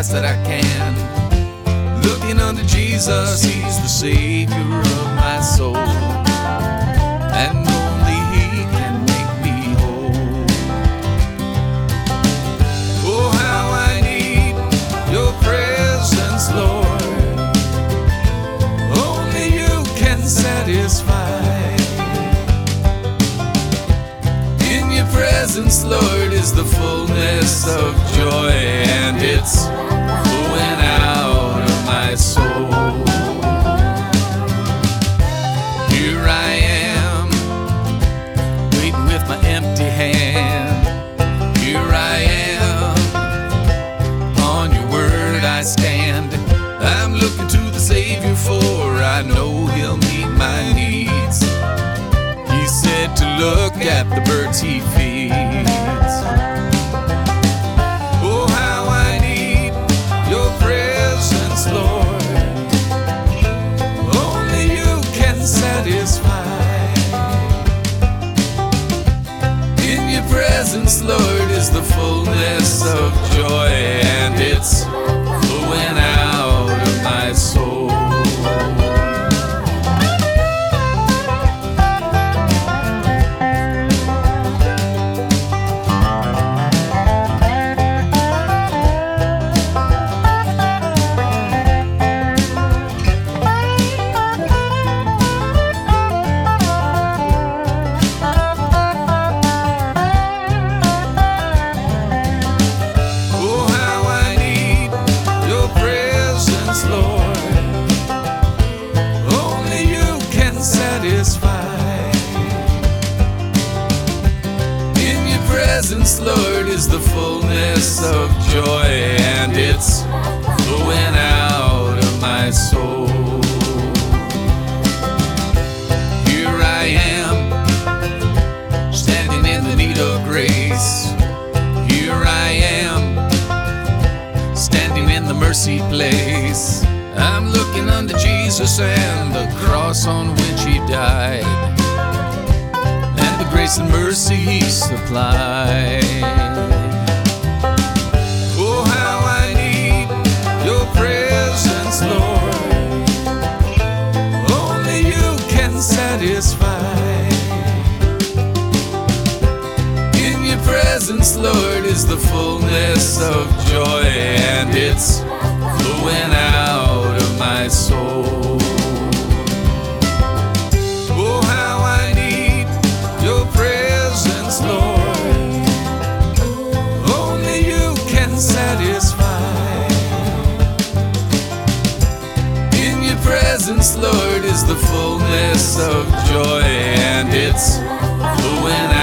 best that I can. Looking unto Jesus, He's the Savior of my soul. And only He can make me whole. Oh, how I need your presence, Lord. Only you can satisfy. In your presence, Lord, is the fullness of joy, look at the birds He feeds. Oh, how I need your presence, Lord. Only you can satisfy. In your presence, Lord, is the fullness of joy, presence, Lord, is the fullness of joy, and it's flowing out of my soul. Here I am, standing in the need of grace. Here I am, standing in the mercy place. I'm looking unto Jesus and the cross on which he died, grace and mercy he supplied. Oh, how I need your presence, Lord. Only you can satisfy. In your presence, Lord, is the fullness of joy, and it's flowing out of my soul. Presence, Lord, is the fullness of joy, and it's flowing out